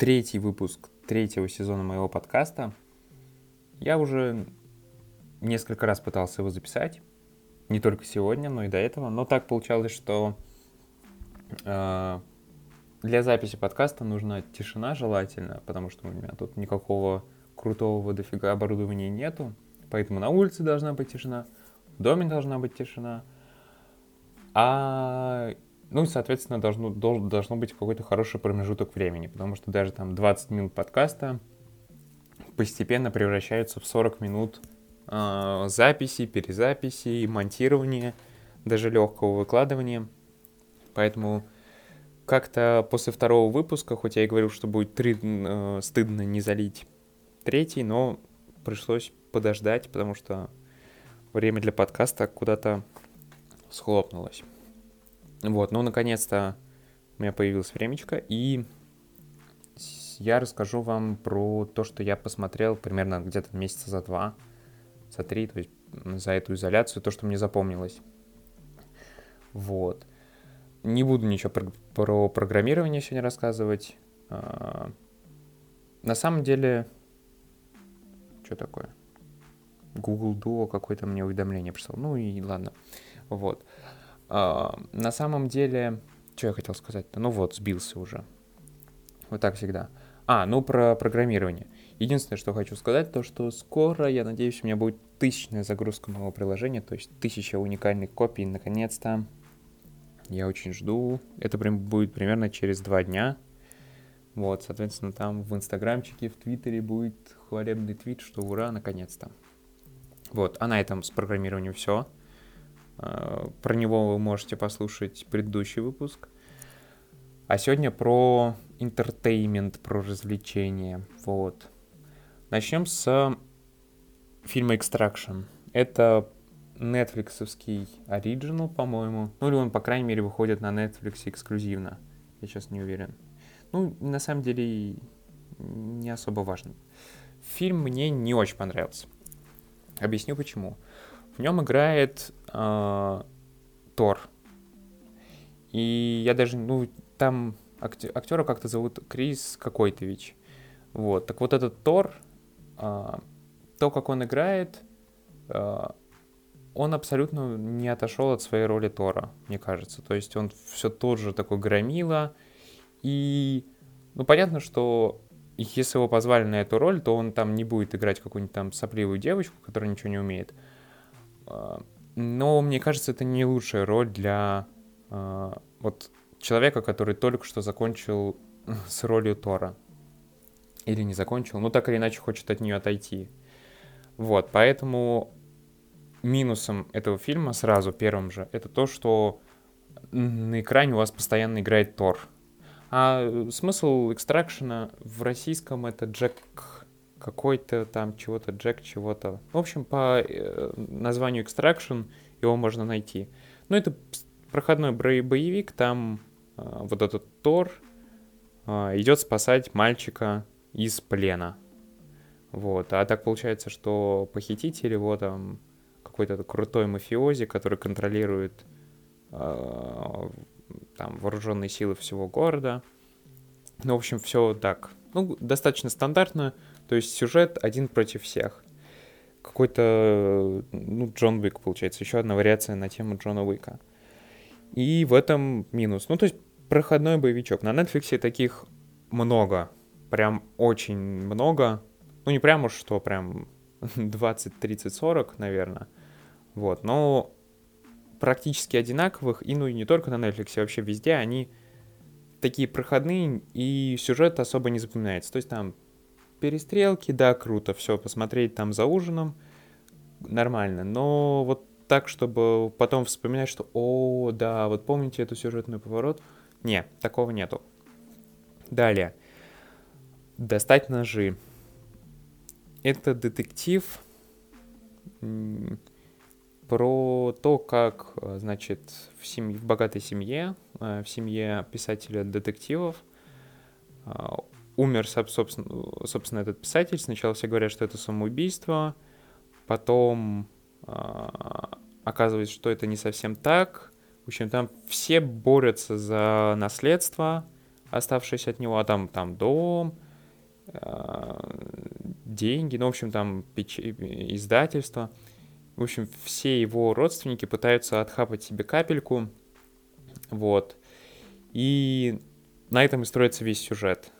третий выпуск третьего сезона моего подкаста. Я уже несколько раз пытался его записать, не только сегодня, но и до этого, но так получалось, что э, для записи подкаста нужна тишина желательно, потому что у меня тут никакого крутого дофига оборудования нету, поэтому на улице должна быть тишина, в доме должна быть тишина, а ну и, соответственно, должно, должен, должно быть какой-то хороший промежуток времени, потому что даже там 20 минут подкаста постепенно превращаются в 40 минут э, записи, перезаписи, монтирования, даже легкого выкладывания. Поэтому как-то после второго выпуска, хоть я и говорил, что будет три, э, стыдно не залить третий, но пришлось подождать, потому что время для подкаста куда-то схлопнулось. Вот, ну, наконец-то у меня появилось времечко, и я расскажу вам про то, что я посмотрел примерно где-то месяца за два, за три, то есть за эту изоляцию, то, что мне запомнилось. Вот. Не буду ничего про, про программирование сегодня рассказывать. А, на самом деле, что такое? Google Duo какое-то мне уведомление прислал. Ну и ладно. Вот. А, на самом деле, что я хотел сказать-то? Ну вот, сбился уже. Вот так всегда. А, ну про программирование. Единственное, что хочу сказать, то что скоро, я надеюсь, у меня будет тысячная загрузка моего приложения, то есть тысяча уникальных копий, наконец-то. Я очень жду. Это прям будет примерно через два дня. Вот, соответственно, там в инстаграмчике, в твиттере будет хвалебный твит, что ура, наконец-то. Вот, а на этом с программированием все. Э, про него вы можете послушать предыдущий выпуск. А сегодня про entertainment, про развлечения. Вот. Начнем с фильма Extraction. Это Netflixовский оригинал, по-моему. Ну, или он, по крайней мере, выходит на Netflix эксклюзивно. Я сейчас не уверен. Ну, на самом деле, не особо важно. Фильм мне не очень понравился. Объясню почему. В нем играет э, Тор. И я даже, ну, там актера как-то зовут Крис какой-то Вич. Вот, так вот этот Тор, э, то, как он играет, э, он абсолютно не отошел от своей роли Тора, мне кажется. То есть он все тот же такой громила. И, ну, понятно, что если его позвали на эту роль, то он там не будет играть какую-нибудь там сопливую девочку, которая ничего не умеет. А, но мне кажется, это не лучшая роль для э, вот человека, который только что закончил с ролью Тора. Или не закончил, но так или иначе хочет от нее отойти. Вот, поэтому минусом этого фильма сразу первым же, это то, что на экране у вас постоянно играет Тор. А смысл экстракшена в российском это Джек какой-то там чего-то, Джек чего-то. В общем, по э, названию Extraction его можно найти. Ну, это проходной боевик, там э, вот этот Тор э, идет спасать мальчика из плена. Вот, а так получается, что похититель его там какой-то крутой мафиози, который контролирует там вооруженные силы всего города. Ну, в общем, все так. Ну, достаточно стандартно. То есть сюжет один против всех. Какой-то, ну, Джон Уик, получается, еще одна вариация на тему Джона Уика. И в этом минус. Ну, то есть проходной боевичок. На Netflix таких много. Прям очень много. Ну, не прям уж что, прям 20, 30, 40, наверное. Вот, но практически одинаковых, и ну и не только на Netflix, а вообще везде, они такие проходные, и сюжет особо не запоминается. То есть там перестрелки, да, круто, все, посмотреть там за ужином, нормально, но вот так, чтобы потом вспоминать, что, о, да, вот помните эту сюжетную поворот? Не, такого нету. Далее. Достать ножи. Это детектив про то, как, значит, в, семье, в богатой семье, э, в семье писателя детективов а, умер, собственно, собственно, этот писатель. Сначала все говорят, что это самоубийство, потом э, оказывается, что это не совсем так. В общем, там все борются за наследство, оставшиеся от него, а там, там дом, а, деньги, ну, в общем, там печ... издательство. В общем, все его родственники пытаются отхапать себе капельку, вот. И на этом и строится весь сюжет.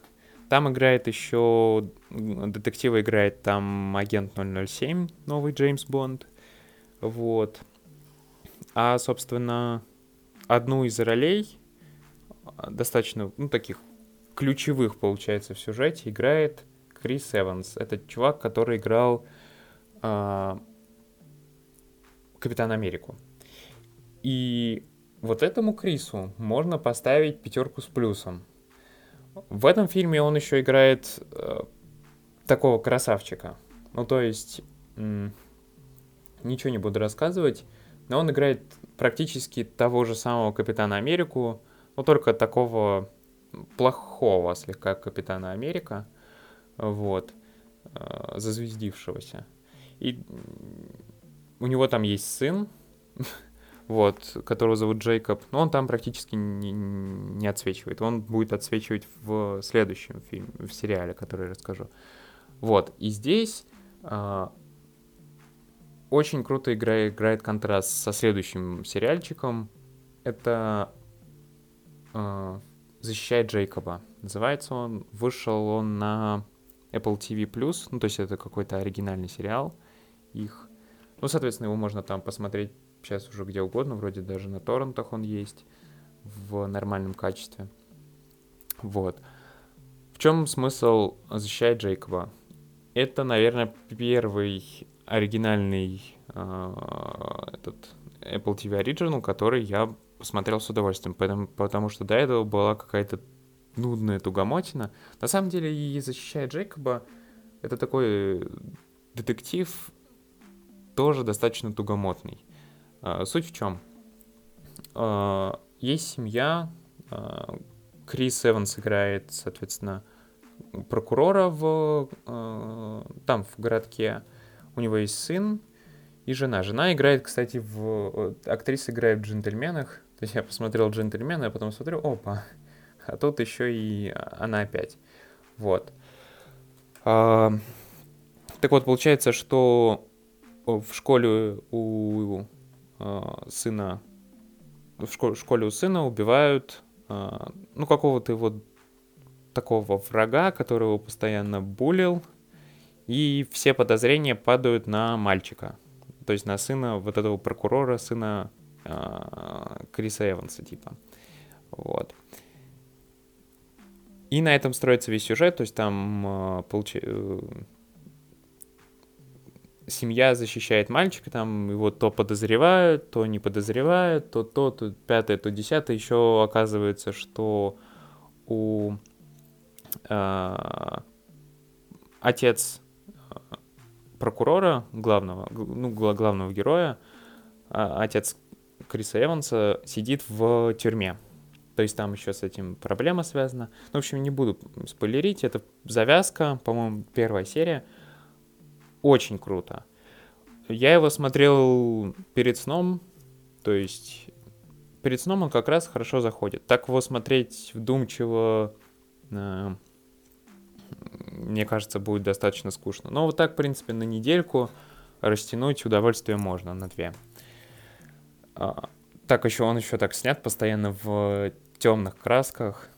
Там играет еще, детектива играет там агент 007, новый Джеймс Бонд, вот. А, собственно, одну из ролей, достаточно, ну, таких ключевых, получается, в сюжете, играет Крис Эванс. Это чувак, который играл э, Капитан Америку. И вот этому Крису можно поставить пятерку с плюсом. В этом фильме он еще играет э, такого красавчика. Ну, то есть, м- ничего не буду рассказывать, но он играет практически того же самого Капитана Америку, но только такого плохого слегка Капитана Америка, вот, э, зазвездившегося. И у него там есть сын, вот, которого зовут Джейкоб, но он там практически не, не отсвечивает. Он будет отсвечивать в следующем фильме, в сериале, который я расскажу. Вот, и здесь э, очень круто играет, играет контраст со следующим сериальчиком. Это э, «Защищает Джейкоба». Называется он, вышел он на Apple TV+, ну, то есть это какой-то оригинальный сериал их. Ну, соответственно, его можно там посмотреть сейчас уже где угодно, вроде даже на торрентах он есть в нормальном качестве. Вот. В чем смысл защищать Джейкоба? Это, наверное, первый оригинальный э, этот Apple TV Original, который я посмотрел с удовольствием, потому, потому что до этого была какая-то нудная тугомотина. На самом деле, и «Защищая Джейкоба» — это такой детектив, тоже достаточно тугомотный. А, суть в чем? А, есть семья, а, Крис Эванс играет, соответственно, прокурора в, там, в городке. У него есть сын и жена. Жена играет, кстати, в... Актриса играет в «Джентльменах». То есть я посмотрел «Джентльмены», а потом смотрю, опа, а тут еще и она опять. Вот. А, так вот, получается, что в школе у сына, в школе, у сына убивают, а, ну, какого-то его такого врага, которого постоянно булил, и все подозрения падают на мальчика, то есть на сына вот этого прокурора, сына э, Криса Эванса, типа. Вот. И на этом строится весь сюжет, то есть там э, получ... Э, семья защищает мальчика, там его то подозревают, то не подозревают, то то, то пятое, то десятое. Еще оказывается, что у э, отец а, прокурора главного, ну, главного героя, а, отец Криса Эванса сидит в тюрьме. То есть там еще с этим проблема связана. Ну, в общем, не буду спойлерить. Это завязка, по-моему, первая серия. Очень круто. Я его смотрел перед сном, то есть перед сном он как раз хорошо заходит. Так его смотреть вдумчиво, э, мне кажется, будет достаточно скучно. Но вот так, в принципе, на недельку растянуть удовольствие можно на две. А, так еще он еще так снят постоянно в темных красках.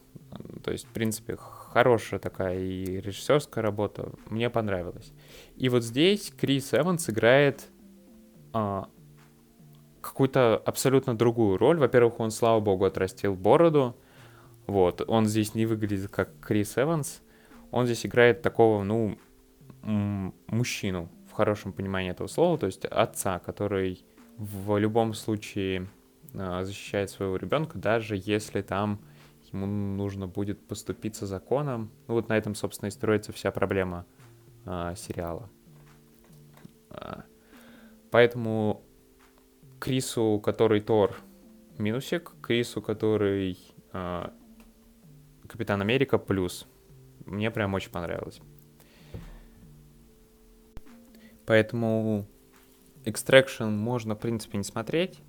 То есть, в принципе, хорошая такая и режиссерская работа. Мне понравилось. И вот здесь Крис Эванс играет а, какую-то абсолютно другую роль. Во-первых, он, слава богу, отрастил бороду. Вот, он здесь не выглядит как Крис Эванс. Он здесь играет такого, ну, мужчину, в хорошем понимании этого слова, то есть отца, который в любом случае а, защищает своего ребенка, даже если там ему нужно будет поступиться законом. Ну вот на этом, собственно, и строится вся проблема а, сериала. А, поэтому Крису, который Тор, минусик, Крису, который а, Капитан Америка, плюс. Мне прям очень понравилось. Поэтому Extraction можно, в принципе, не смотреть,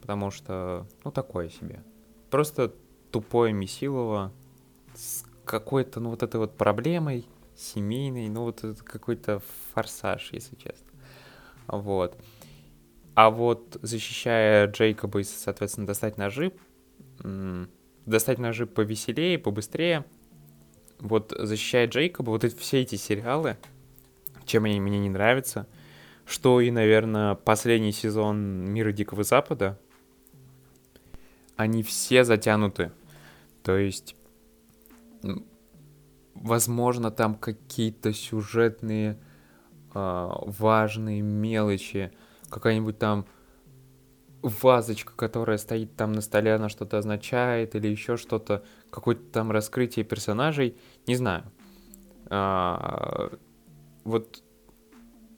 потому что, ну, такое себе. Просто тупое месилово, с какой-то, ну, вот этой вот проблемой семейной, ну, вот это какой-то форсаж, если честно. Вот. А вот защищая Джейкоба и, соответственно, достать ножи, достать ножи повеселее, побыстрее, вот защищая Джейкоба, вот эти, все эти сериалы, чем они мне не нравятся, что и, наверное, последний сезон «Мира Дикого Запада», они все затянуты. То есть, возможно, там какие-то сюжетные э, важные мелочи, какая-нибудь там вазочка, которая стоит там на столе, она что-то означает, или еще что-то, какое-то там раскрытие персонажей, не знаю. А, вот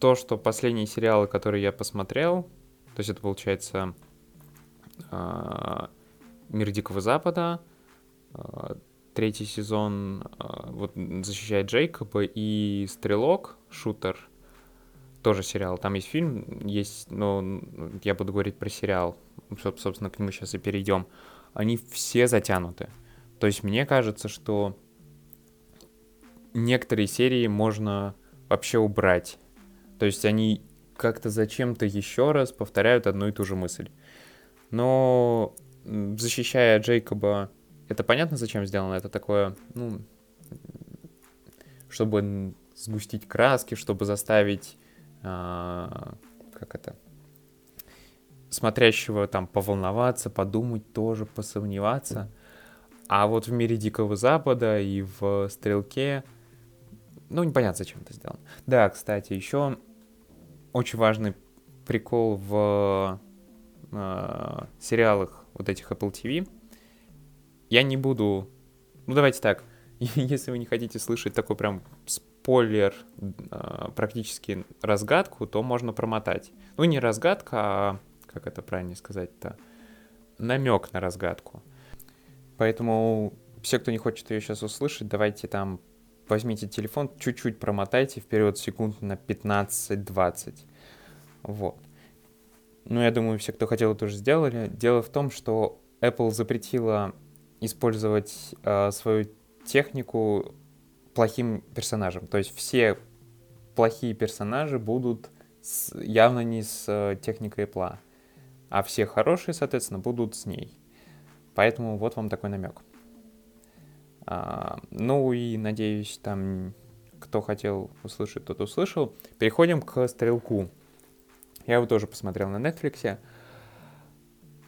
то, что последние сериалы, которые я посмотрел, то есть это получается а, Мир Дикого Запада, а, третий сезон а, вот защищает Джейкоба и Стрелок, шутер, тоже сериал. Там есть фильм, есть, но я буду говорить про сериал, собственно, к нему сейчас и перейдем. Они все затянуты. То есть мне кажется, что некоторые серии можно вообще убрать. То есть они как-то зачем-то еще раз повторяют одну и ту же мысль. Но защищая Джейкоба, это понятно, зачем сделано? Это такое, ну, чтобы сгустить краски, чтобы заставить а, как это, смотрящего там поволноваться, подумать тоже, посомневаться. А вот в мире Дикого Запада и в Стрелке, ну, непонятно, зачем это сделано. Да, кстати, еще очень важный прикол в э, сериалах вот этих Apple TV. Я не буду... Ну, давайте так. Если вы не хотите слышать такой прям спойлер, а, практически разгадку, то можно промотать. Ну, не разгадка, а, как это правильно сказать-то, намек на разгадку. Поэтому все, кто не хочет ее сейчас услышать, давайте там возьмите телефон, чуть-чуть промотайте вперед секунд на 15-20. Вот. Ну, я думаю, все, кто хотел, это уже сделали. Дело в том, что Apple запретила использовать э, свою технику плохим персонажем. То есть все плохие персонажи будут с, явно не с э, техникой Apple, а все хорошие, соответственно, будут с ней. Поэтому вот вам такой намек. А, ну и надеюсь, там кто хотел услышать, тот услышал. Переходим к стрелку. Я его тоже посмотрел на Netflix.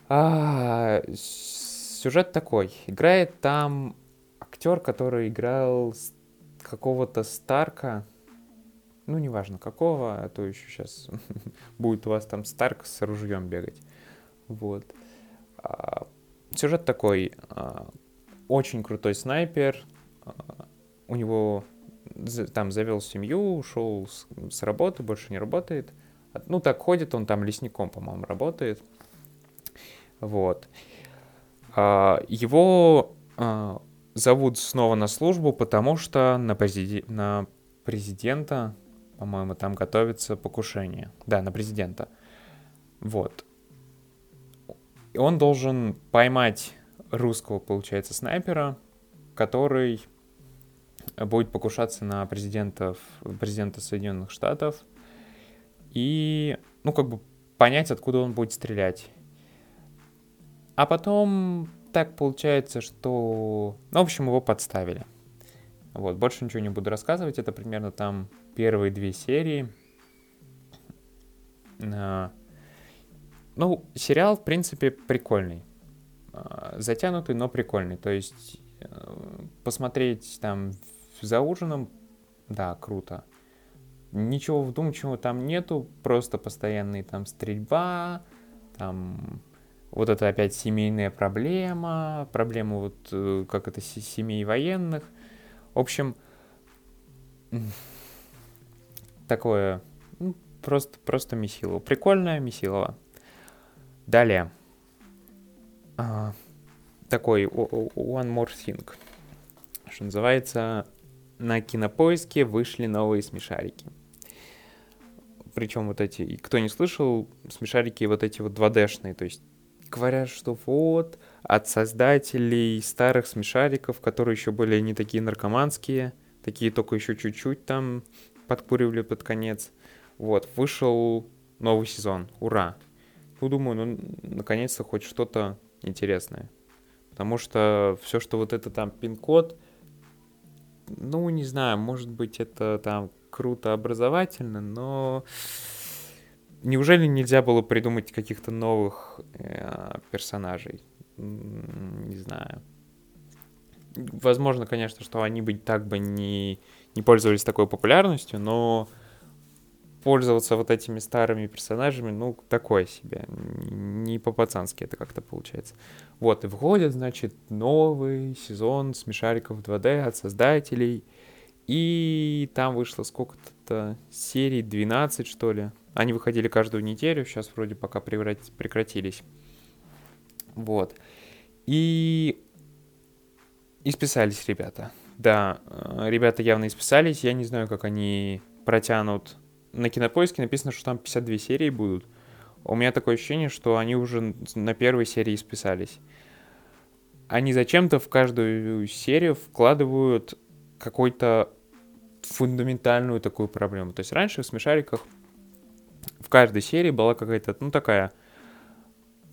А, сюжет такой. Играет там актер, который играл какого-то Старка, ну, неважно какого, а то еще сейчас будет у вас там Старк с ружьем бегать. Вот. А, сюжет такой. А, очень крутой снайпер. А, у него там завел семью, ушел с, с работы, больше не работает. Ну, так ходит, он там лесником, по-моему, работает. Вот. А, его а, зовут снова на службу, потому что на, президи... на президента, по-моему, там готовится покушение. Да, на президента. Вот. И он должен поймать русского, получается, снайпера, который будет покушаться на президентов, президента Соединенных Штатов и, ну, как бы понять, откуда он будет стрелять. А потом так получается, что... Ну, в общем, его подставили. Вот, больше ничего не буду рассказывать. Это примерно там первые две серии. А, ну, сериал, в принципе, прикольный. А, затянутый, но прикольный. То есть э, посмотреть там за ужином, да, круто. Ничего вдумчивого там нету, просто постоянные там стрельба, там вот это опять семейная проблема, проблема вот э, как это семей военных. В общем, такое ну, просто, просто месилово. Прикольное месилово. Далее. А, такой One More Thing. Что называется, на кинопоиске вышли новые смешарики. Причем вот эти, кто не слышал, смешарики вот эти вот 2D-шные, то есть говорят, что вот, от создателей старых смешариков, которые еще были не такие наркоманские, такие только еще чуть-чуть там подкуривали под конец. Вот, вышел новый сезон. Ура! Ну, думаю, ну, наконец-то хоть что-то интересное. Потому что все, что вот это там пин-код, ну, не знаю, может быть, это там круто образовательно, но неужели нельзя было придумать каких-то новых э, персонажей? Не знаю. Возможно, конечно, что они бы так бы не, не пользовались такой популярностью, но пользоваться вот этими старыми персонажами, ну, такое себе. Не по-пацански это как-то получается. Вот, и входит, значит, новый сезон Смешариков 2D от создателей. И там вышло сколько-то серий, 12, что ли. Они выходили каждую неделю, сейчас вроде пока прекратились. Вот. И... И списались ребята. Да, э, ребята явно исписались. Я не знаю, как они протянут на кинопоиске написано, что там 52 серии будут. У меня такое ощущение, что они уже на первой серии списались. Они зачем-то в каждую серию вкладывают какой-то фундаментальную такую проблему. То есть раньше в смешариках в каждой серии была какая-то, ну, такая...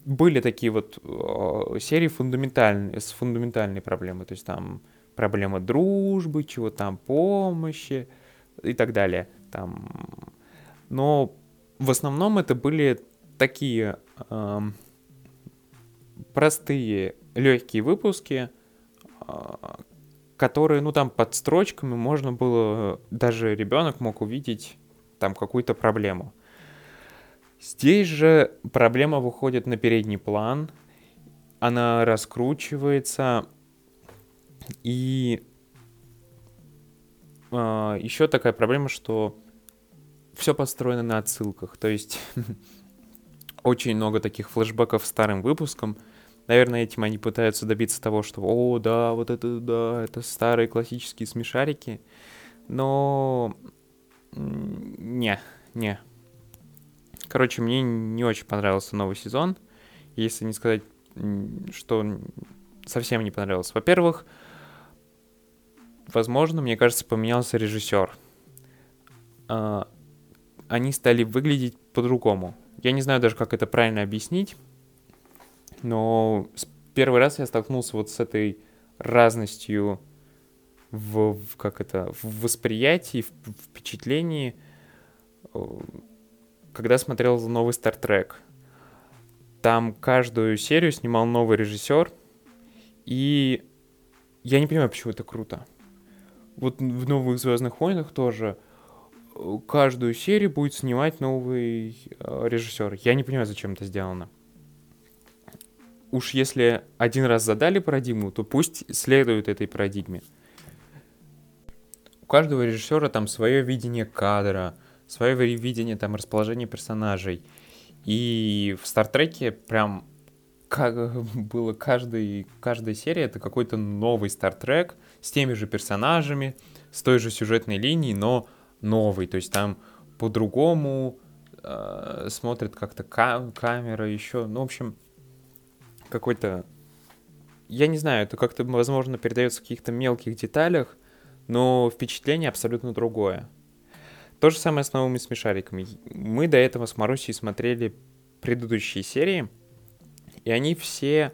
Были такие вот э, серии фундаментальные, с фундаментальной проблемой. То есть там проблема дружбы, чего там помощи и так далее. Там но в основном это были такие э, простые, легкие выпуски, э, которые, ну, там под строчками можно было, даже ребенок мог увидеть там какую-то проблему. Здесь же проблема выходит на передний план, она раскручивается, и э, еще такая проблема, что все построено на отсылках. То есть очень много таких флешбеков старым выпускам. Наверное, этим они пытаются добиться того, что «О, да, вот это, да, это старые классические смешарики». Но... Не, не. Короче, мне не очень понравился новый сезон. Если не сказать, что совсем не понравился. Во-первых, возможно, мне кажется, поменялся режиссер. А, они стали выглядеть по-другому. Я не знаю даже, как это правильно объяснить, но первый раз я столкнулся вот с этой разностью в, в как это, в восприятии, в, впечатлении, когда смотрел новый Star Trek. Там каждую серию снимал новый режиссер, и я не понимаю, почему это круто. Вот в новых Звездных войнах тоже каждую серию будет снимать новый э, режиссер. Я не понимаю, зачем это сделано. Уж если один раз задали парадигму, то пусть следуют этой парадигме. У каждого режиссера там свое видение кадра, свое видение там расположения персонажей. И в Стартреке прям как было каждый, каждая серия, это какой-то новый Стартрек с теми же персонажами, с той же сюжетной линией, но новый, то есть там по-другому э, смотрит как-то кам- камера еще, ну, в общем, какой-то, я не знаю, это как-то, возможно, передается в каких-то мелких деталях, но впечатление абсолютно другое. То же самое с новыми смешариками. Мы до этого с Марусей смотрели предыдущие серии, и они все...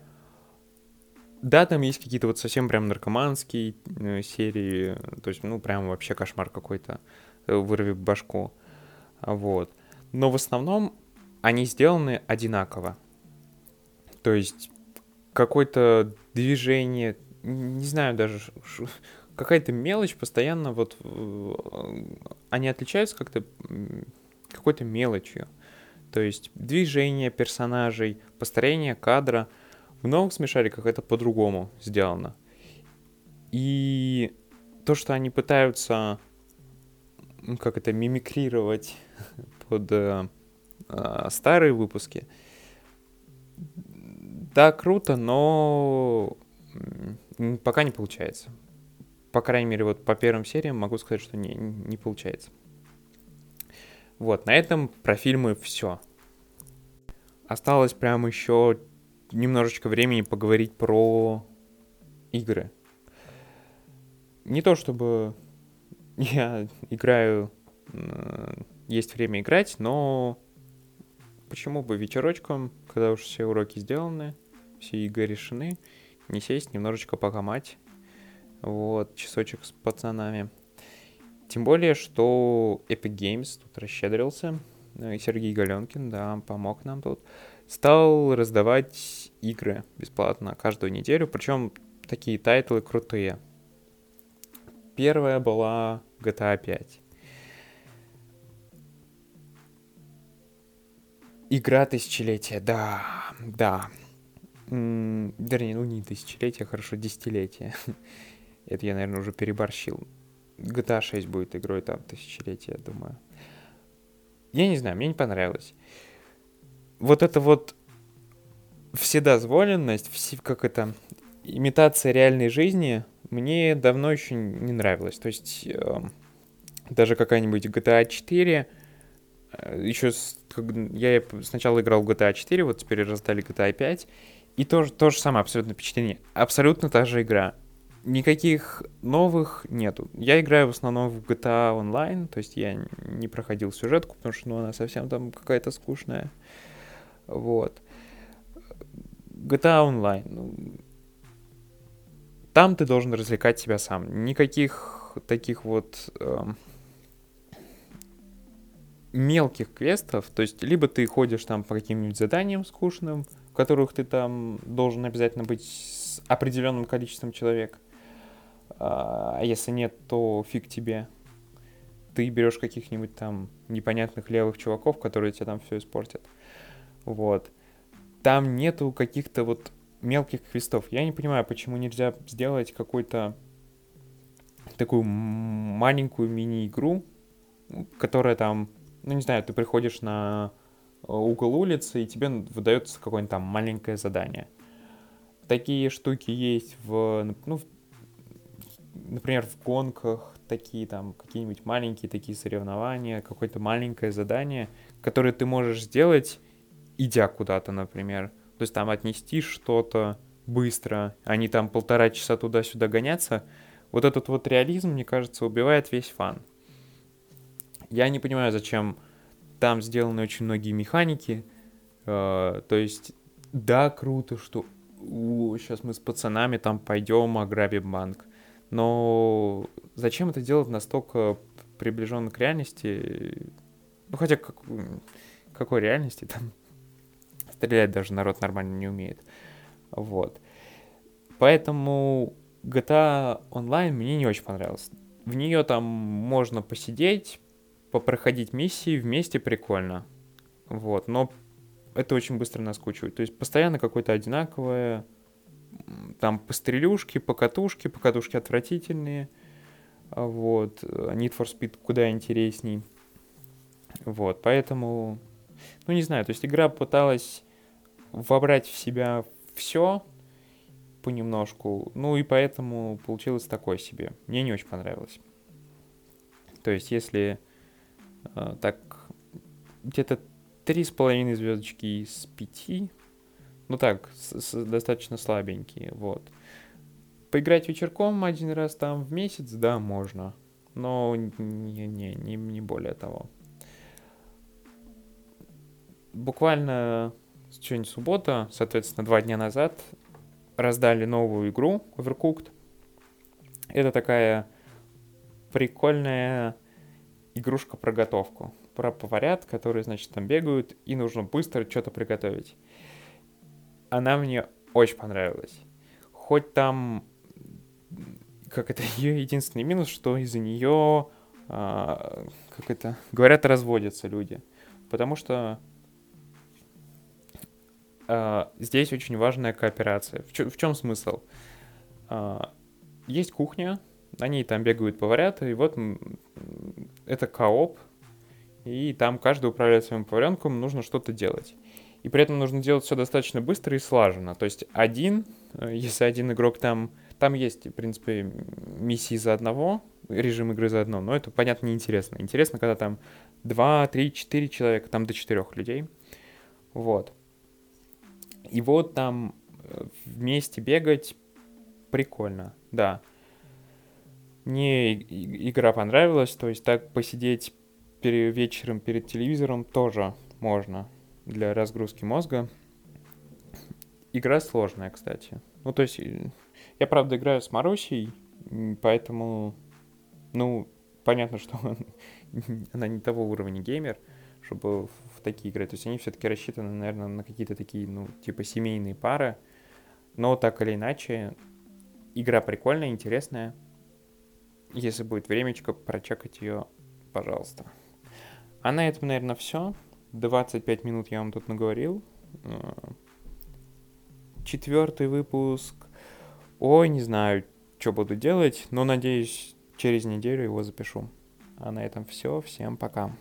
Да, там есть какие-то вот совсем прям наркоманские э, серии, то есть, ну, прям вообще кошмар какой-то. Э, вырви башку. Вот. Но в основном они сделаны одинаково. То есть какое-то движение, не знаю даже, какая-то мелочь постоянно вот э, они отличаются как-то какой-то мелочью. То есть движение персонажей, построение кадра. В новых смешариках это по-другому сделано. И то, что они пытаются как это, мимикрировать под э, э, старые выпуски. Да, круто, но пока не получается. По крайней мере, вот по первым сериям могу сказать, что не, не получается. Вот, на этом про фильмы все. Осталось прям еще немножечко времени поговорить про игры. Не то чтобы я играю, есть время играть, но почему бы вечерочком, когда уж все уроки сделаны, все игры решены, не сесть, немножечко покомать. Вот, часочек с пацанами. Тем более, что Epic Games тут расщедрился. Э, Сергей Галенкин, да, помог нам тут. Стал раздавать игры бесплатно каждую неделю, причем такие тайтлы крутые. Первая была GTA 5. Игра тысячелетия, да, да. М-м, вернее, ну не тысячелетия, хорошо, десятилетия. Это я, наверное, уже переборщил. GTA 6 будет игрой там тысячелетия, я думаю. Я не знаю, мне не понравилось. Вот это вот вседозволенность, все, как это, имитация реальной жизни мне давно еще не нравилась. То есть э, даже какая-нибудь GTA 4, э, еще с, как, я сначала играл в GTA 4, вот теперь раздали GTA 5, и то, то же самое абсолютно впечатление. Абсолютно та же игра никаких новых нету. Я играю в основном в GTA Online, то есть я не проходил сюжетку, потому что ну, она совсем там какая-то скучная. Вот. GTA Online. Ну, там ты должен развлекать себя сам. Никаких таких вот э, мелких квестов. То есть либо ты ходишь там по каким-нибудь заданиям скучным, в которых ты там должен обязательно быть с определенным количеством человек, а, а если нет, то фиг тебе. Ты берешь каких-нибудь там непонятных левых чуваков, которые тебе там все испортят. Вот. Там нету каких-то вот мелких квестов. Я не понимаю, почему нельзя сделать какую-то такую маленькую мини-игру, которая там, ну не знаю, ты приходишь на угол улицы, и тебе выдается какое-нибудь там маленькое задание. Такие штуки есть в, ну, например, в гонках такие там какие-нибудь маленькие такие соревнования, какое-то маленькое задание, которое ты можешь сделать, идя куда-то, например. То есть там отнести что-то быстро, а не там полтора часа туда-сюда гоняться. Вот этот вот реализм, мне кажется, убивает весь фан. Я не понимаю, зачем там сделаны очень многие механики. Э, то есть, да, круто, что сейчас мы с пацанами там пойдем ограбим банк. Но зачем это делать настолько приближенно к реальности? Ну, хотя как, какой реальности там стрелять даже народ нормально не умеет. Вот. Поэтому GTA Online мне не очень понравилась. В нее там можно посидеть, попроходить миссии, вместе прикольно. Вот, но это очень быстро наскучивает. То есть постоянно какое-то одинаковое там пострелюшки, покатушки, покатушки отвратительные. А вот. Need for Speed куда интересней. Вот, поэтому... Ну, не знаю, то есть игра пыталась вобрать в себя все понемножку, ну и поэтому получилось такое себе. Мне не очень понравилось. То есть, если э, так где-то три с половиной звездочки из пяти ну так, с, с, достаточно слабенькие, вот. Поиграть вечерком один раз там в месяц, да, можно. Но не, не, не, не более того. Буквально сегодня суббота, соответственно, два дня назад раздали новую игру Overcooked. Это такая прикольная игрушка про готовку. Про поварят, которые, значит, там бегают, и нужно быстро что-то приготовить она мне очень понравилась. Хоть там, как это, ее единственный минус, что из-за нее, а, как это, говорят, разводятся люди. Потому что а, здесь очень важная кооперация. В, чё, в чем смысл? А, есть кухня, на ней там бегают поварята, и вот это кооп, и там каждый управляет своим поваренком, нужно что-то делать и при этом нужно делать все достаточно быстро и слаженно. То есть один, э, если один игрок там, там есть, в принципе, миссии за одного, режим игры за одно, но это, понятно, неинтересно. Интересно, когда там 2, 3, 4 человека, там до 4 людей. Вот. И вот там э, вместе бегать прикольно, да. Мне игра понравилась, то есть так посидеть пере, вечером перед телевизором тоже можно для разгрузки мозга. Игра сложная, кстати. Ну, то есть, я, правда, играю с Марусей, поэтому, ну, понятно, что она не того уровня геймер, чтобы в такие игры. То есть они все-таки рассчитаны, наверное, на какие-то такие, ну, типа семейные пары. Но так или иначе, игра прикольная, интересная. Если будет времечко, прочекать ее, пожалуйста. А на этом, наверное, все. 25 минут я вам тут наговорил. Четвертый выпуск. Ой, не знаю, что буду делать, но надеюсь, через неделю его запишу. А на этом все. Всем пока.